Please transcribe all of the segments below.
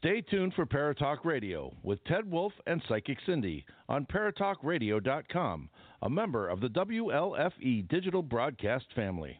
Stay tuned for Paratalk Radio with Ted Wolf and Psychic Cindy on ParatalkRadio.com, a member of the WLFE digital broadcast family.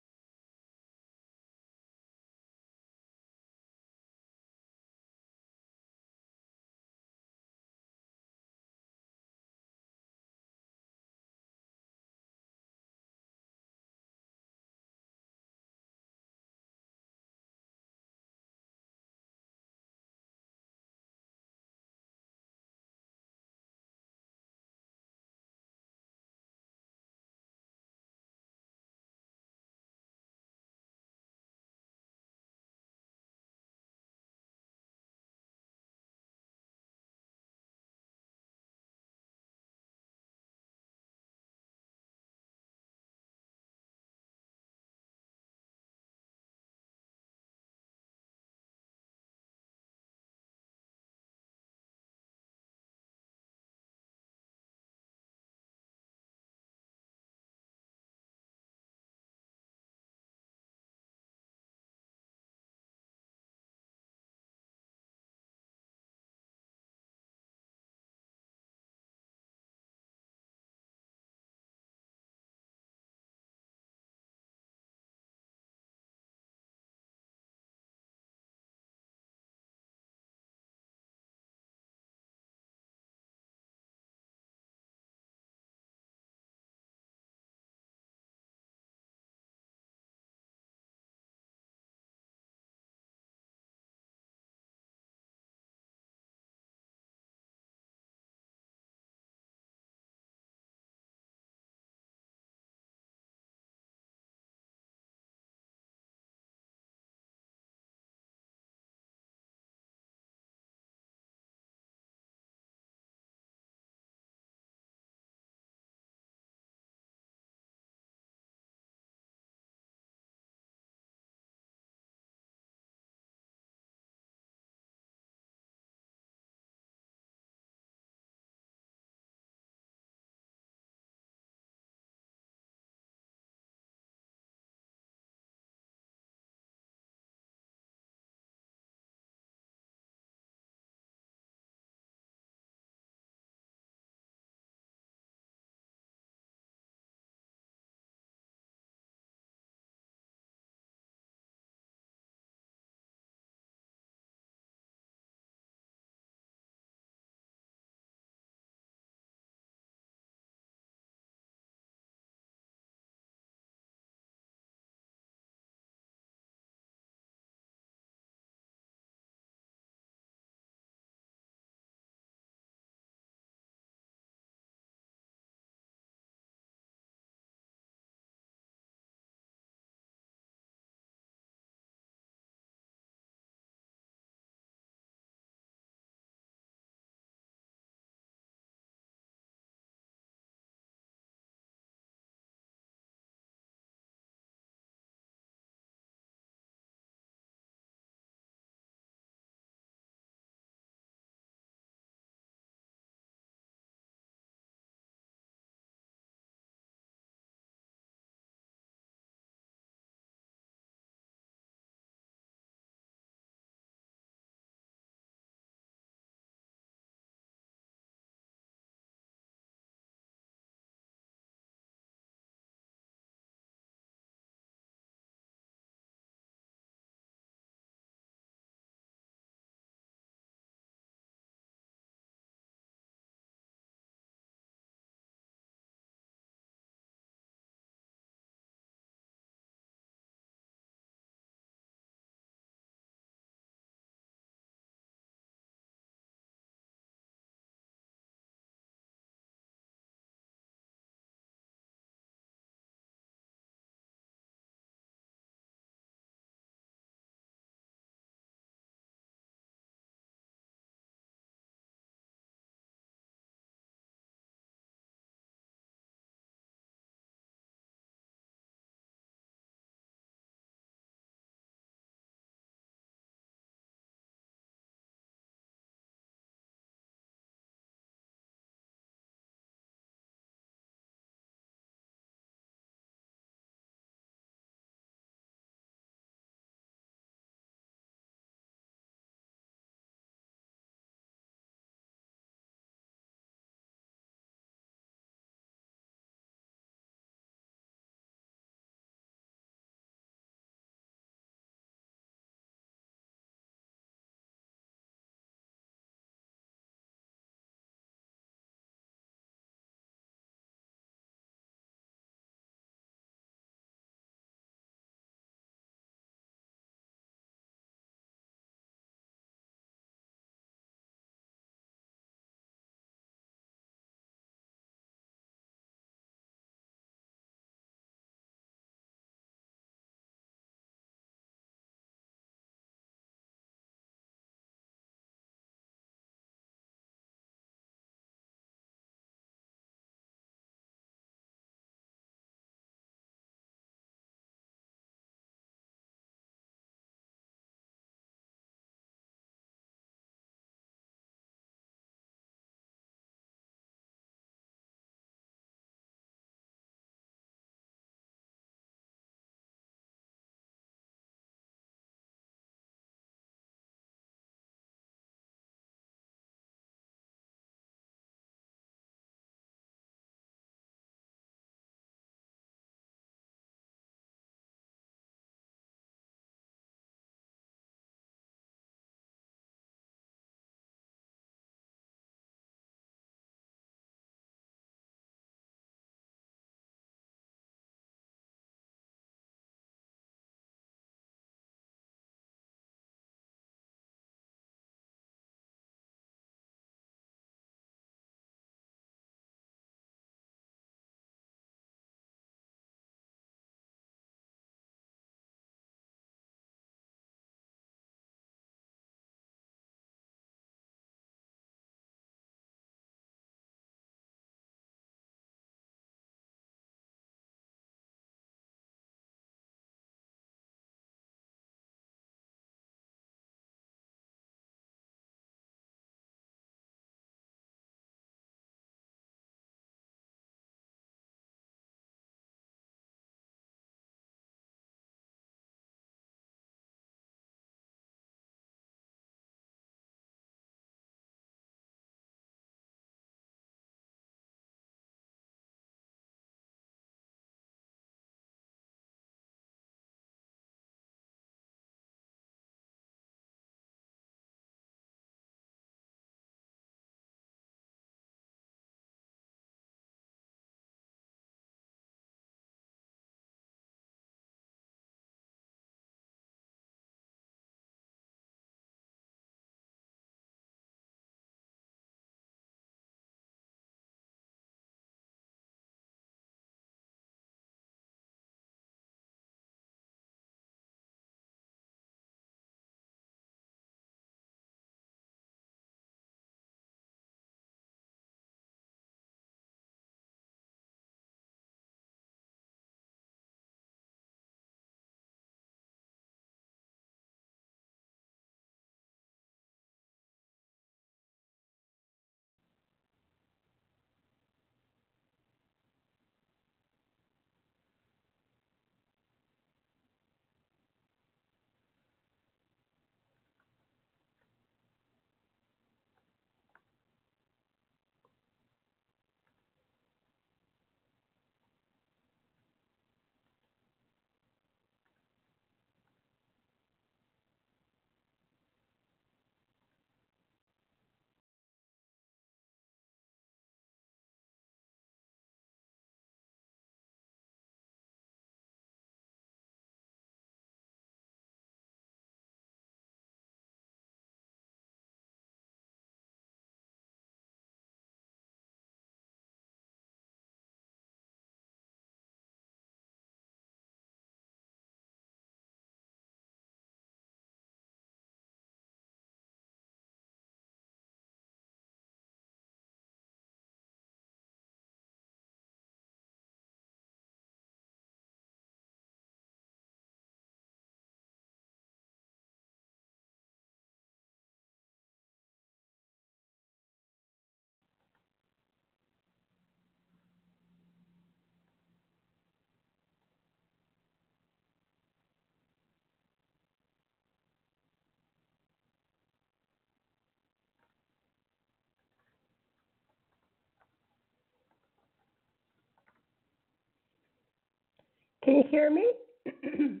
Can you hear me?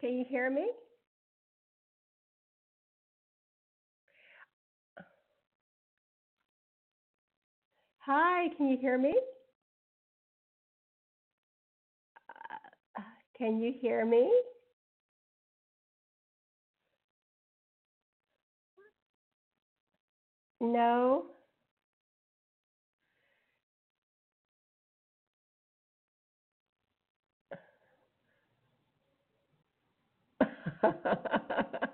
Can you hear me? Hi, can you hear me? Uh, can you hear me? No.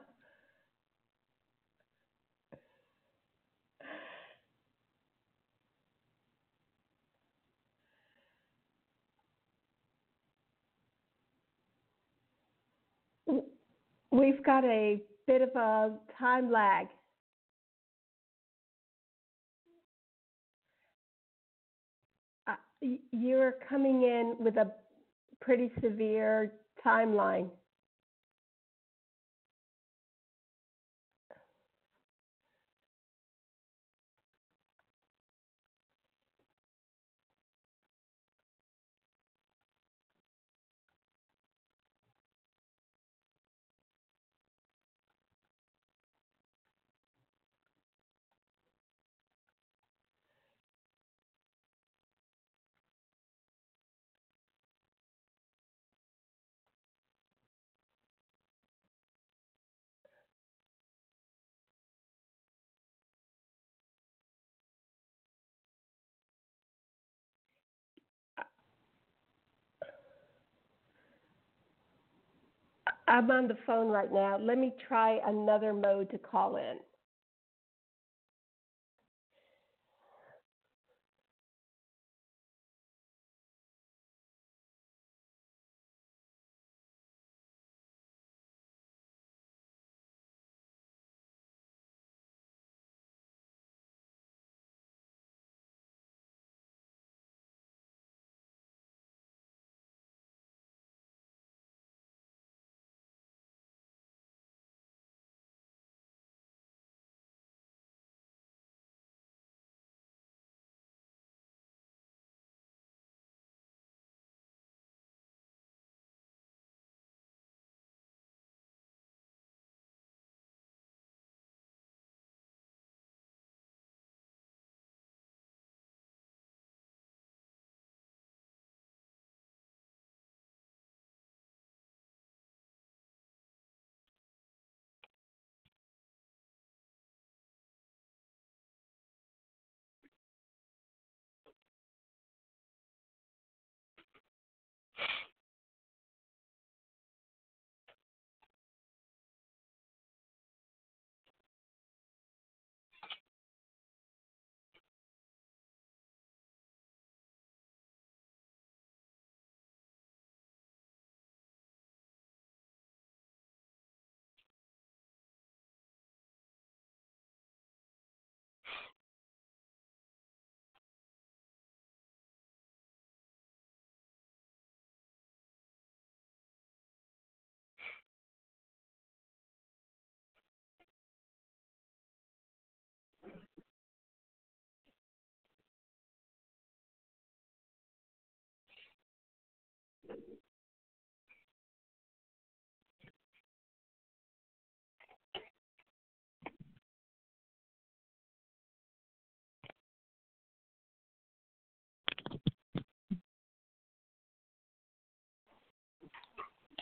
We've got a bit of a time lag. Uh, You're coming in with a pretty severe timeline. I'm on the phone right now. Let me try another mode to call in.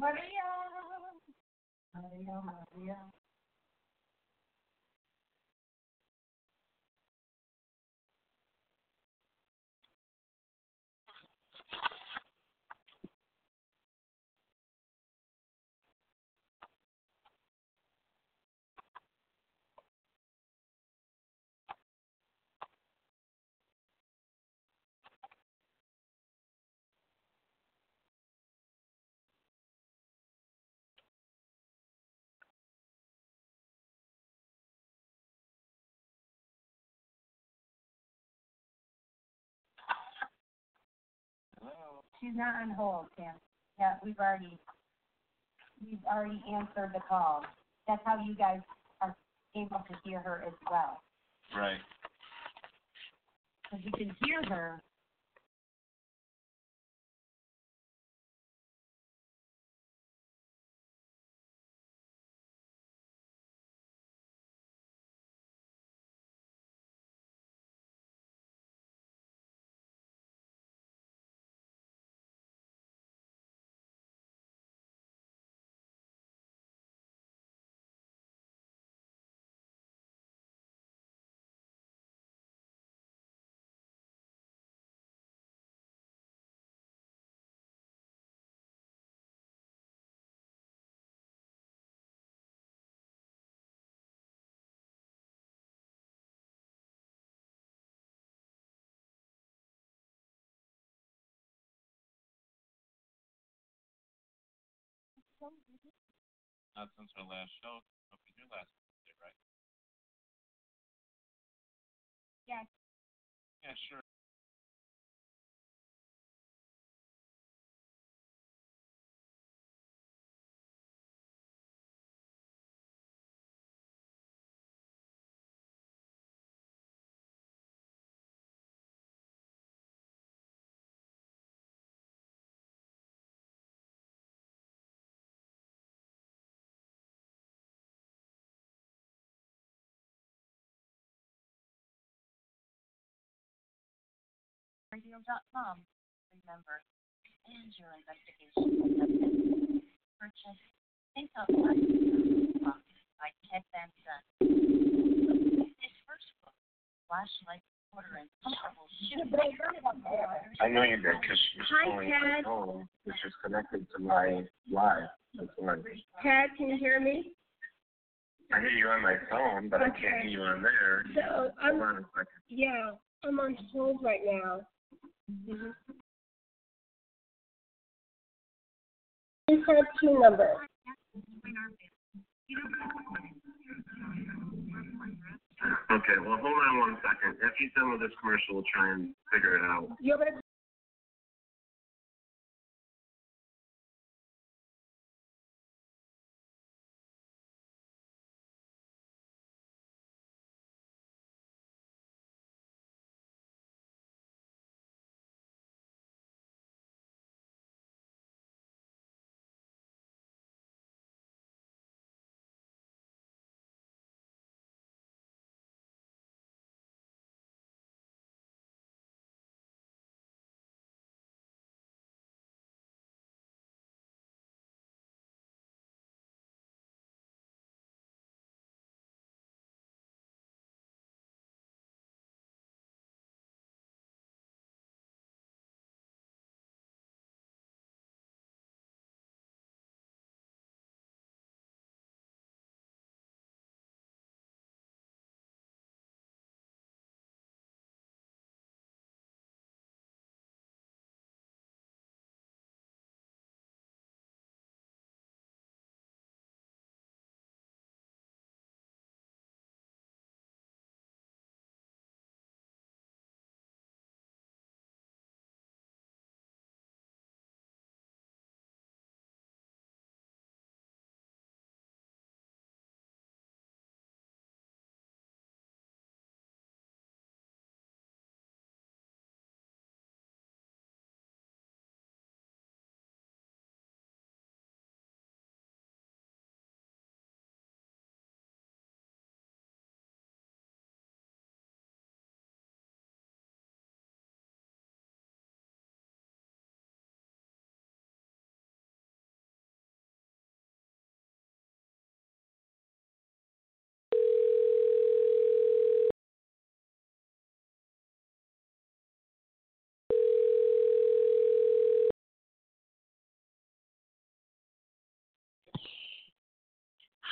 Maria, Maria, Maria. She's not on hold, Sam. Yeah, we've already, we've already answered the call. That's how you guys are able to hear her as well. Right. Because you can hear her. Not since our last show. Hope you do last Tuesday, right? Yes. Yeah, sure. Radio.com. Remember, and your investigation has been. Think of Life by Ted Van Gunn. His first book, Flashlight Quarter and Comfortable Shoes. I know you did because she was calling my phone, which is connected to my live. That's why. Ted, can you hear me? I hear you on my phone, but I can't Okay. hear you on there. So, I'm, on a second. yeah, I'm on hold right now. Two numbers. Okay, well, hold on one second. If he's done with this commercial, we'll try and figure it out.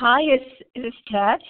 Hi, is, is this Ted?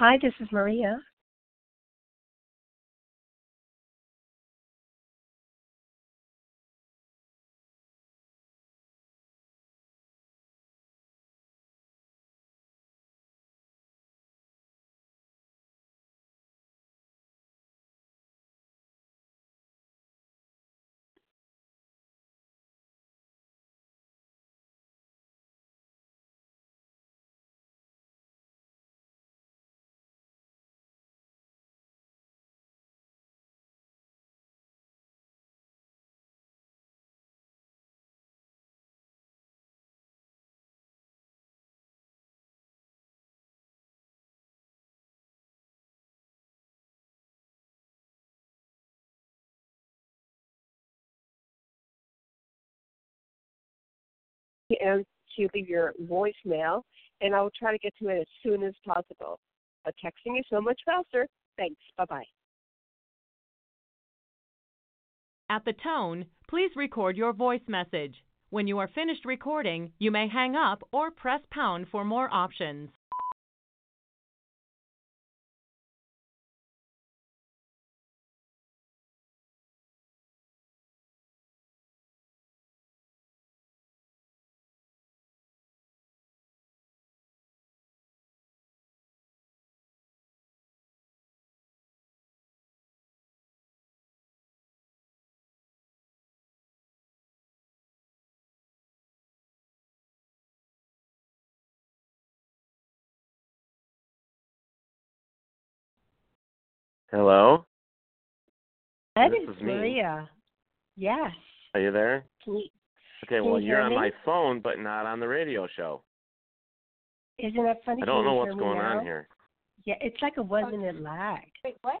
Hi, this is Maria. And to leave your voicemail, and I will try to get to it as soon as possible. But texting is so much faster. Thanks. Bye bye. At the tone, please record your voice message. When you are finished recording, you may hang up or press pound for more options. Hello? That This is is me. Maria. Yes. Are you there? Can you, Okay, Can well, you you're on me? my phone, but not on the radio show. isn't that funny? I don't know what's going now? on here. Yeah, it's like a one minute lag. Wait, what?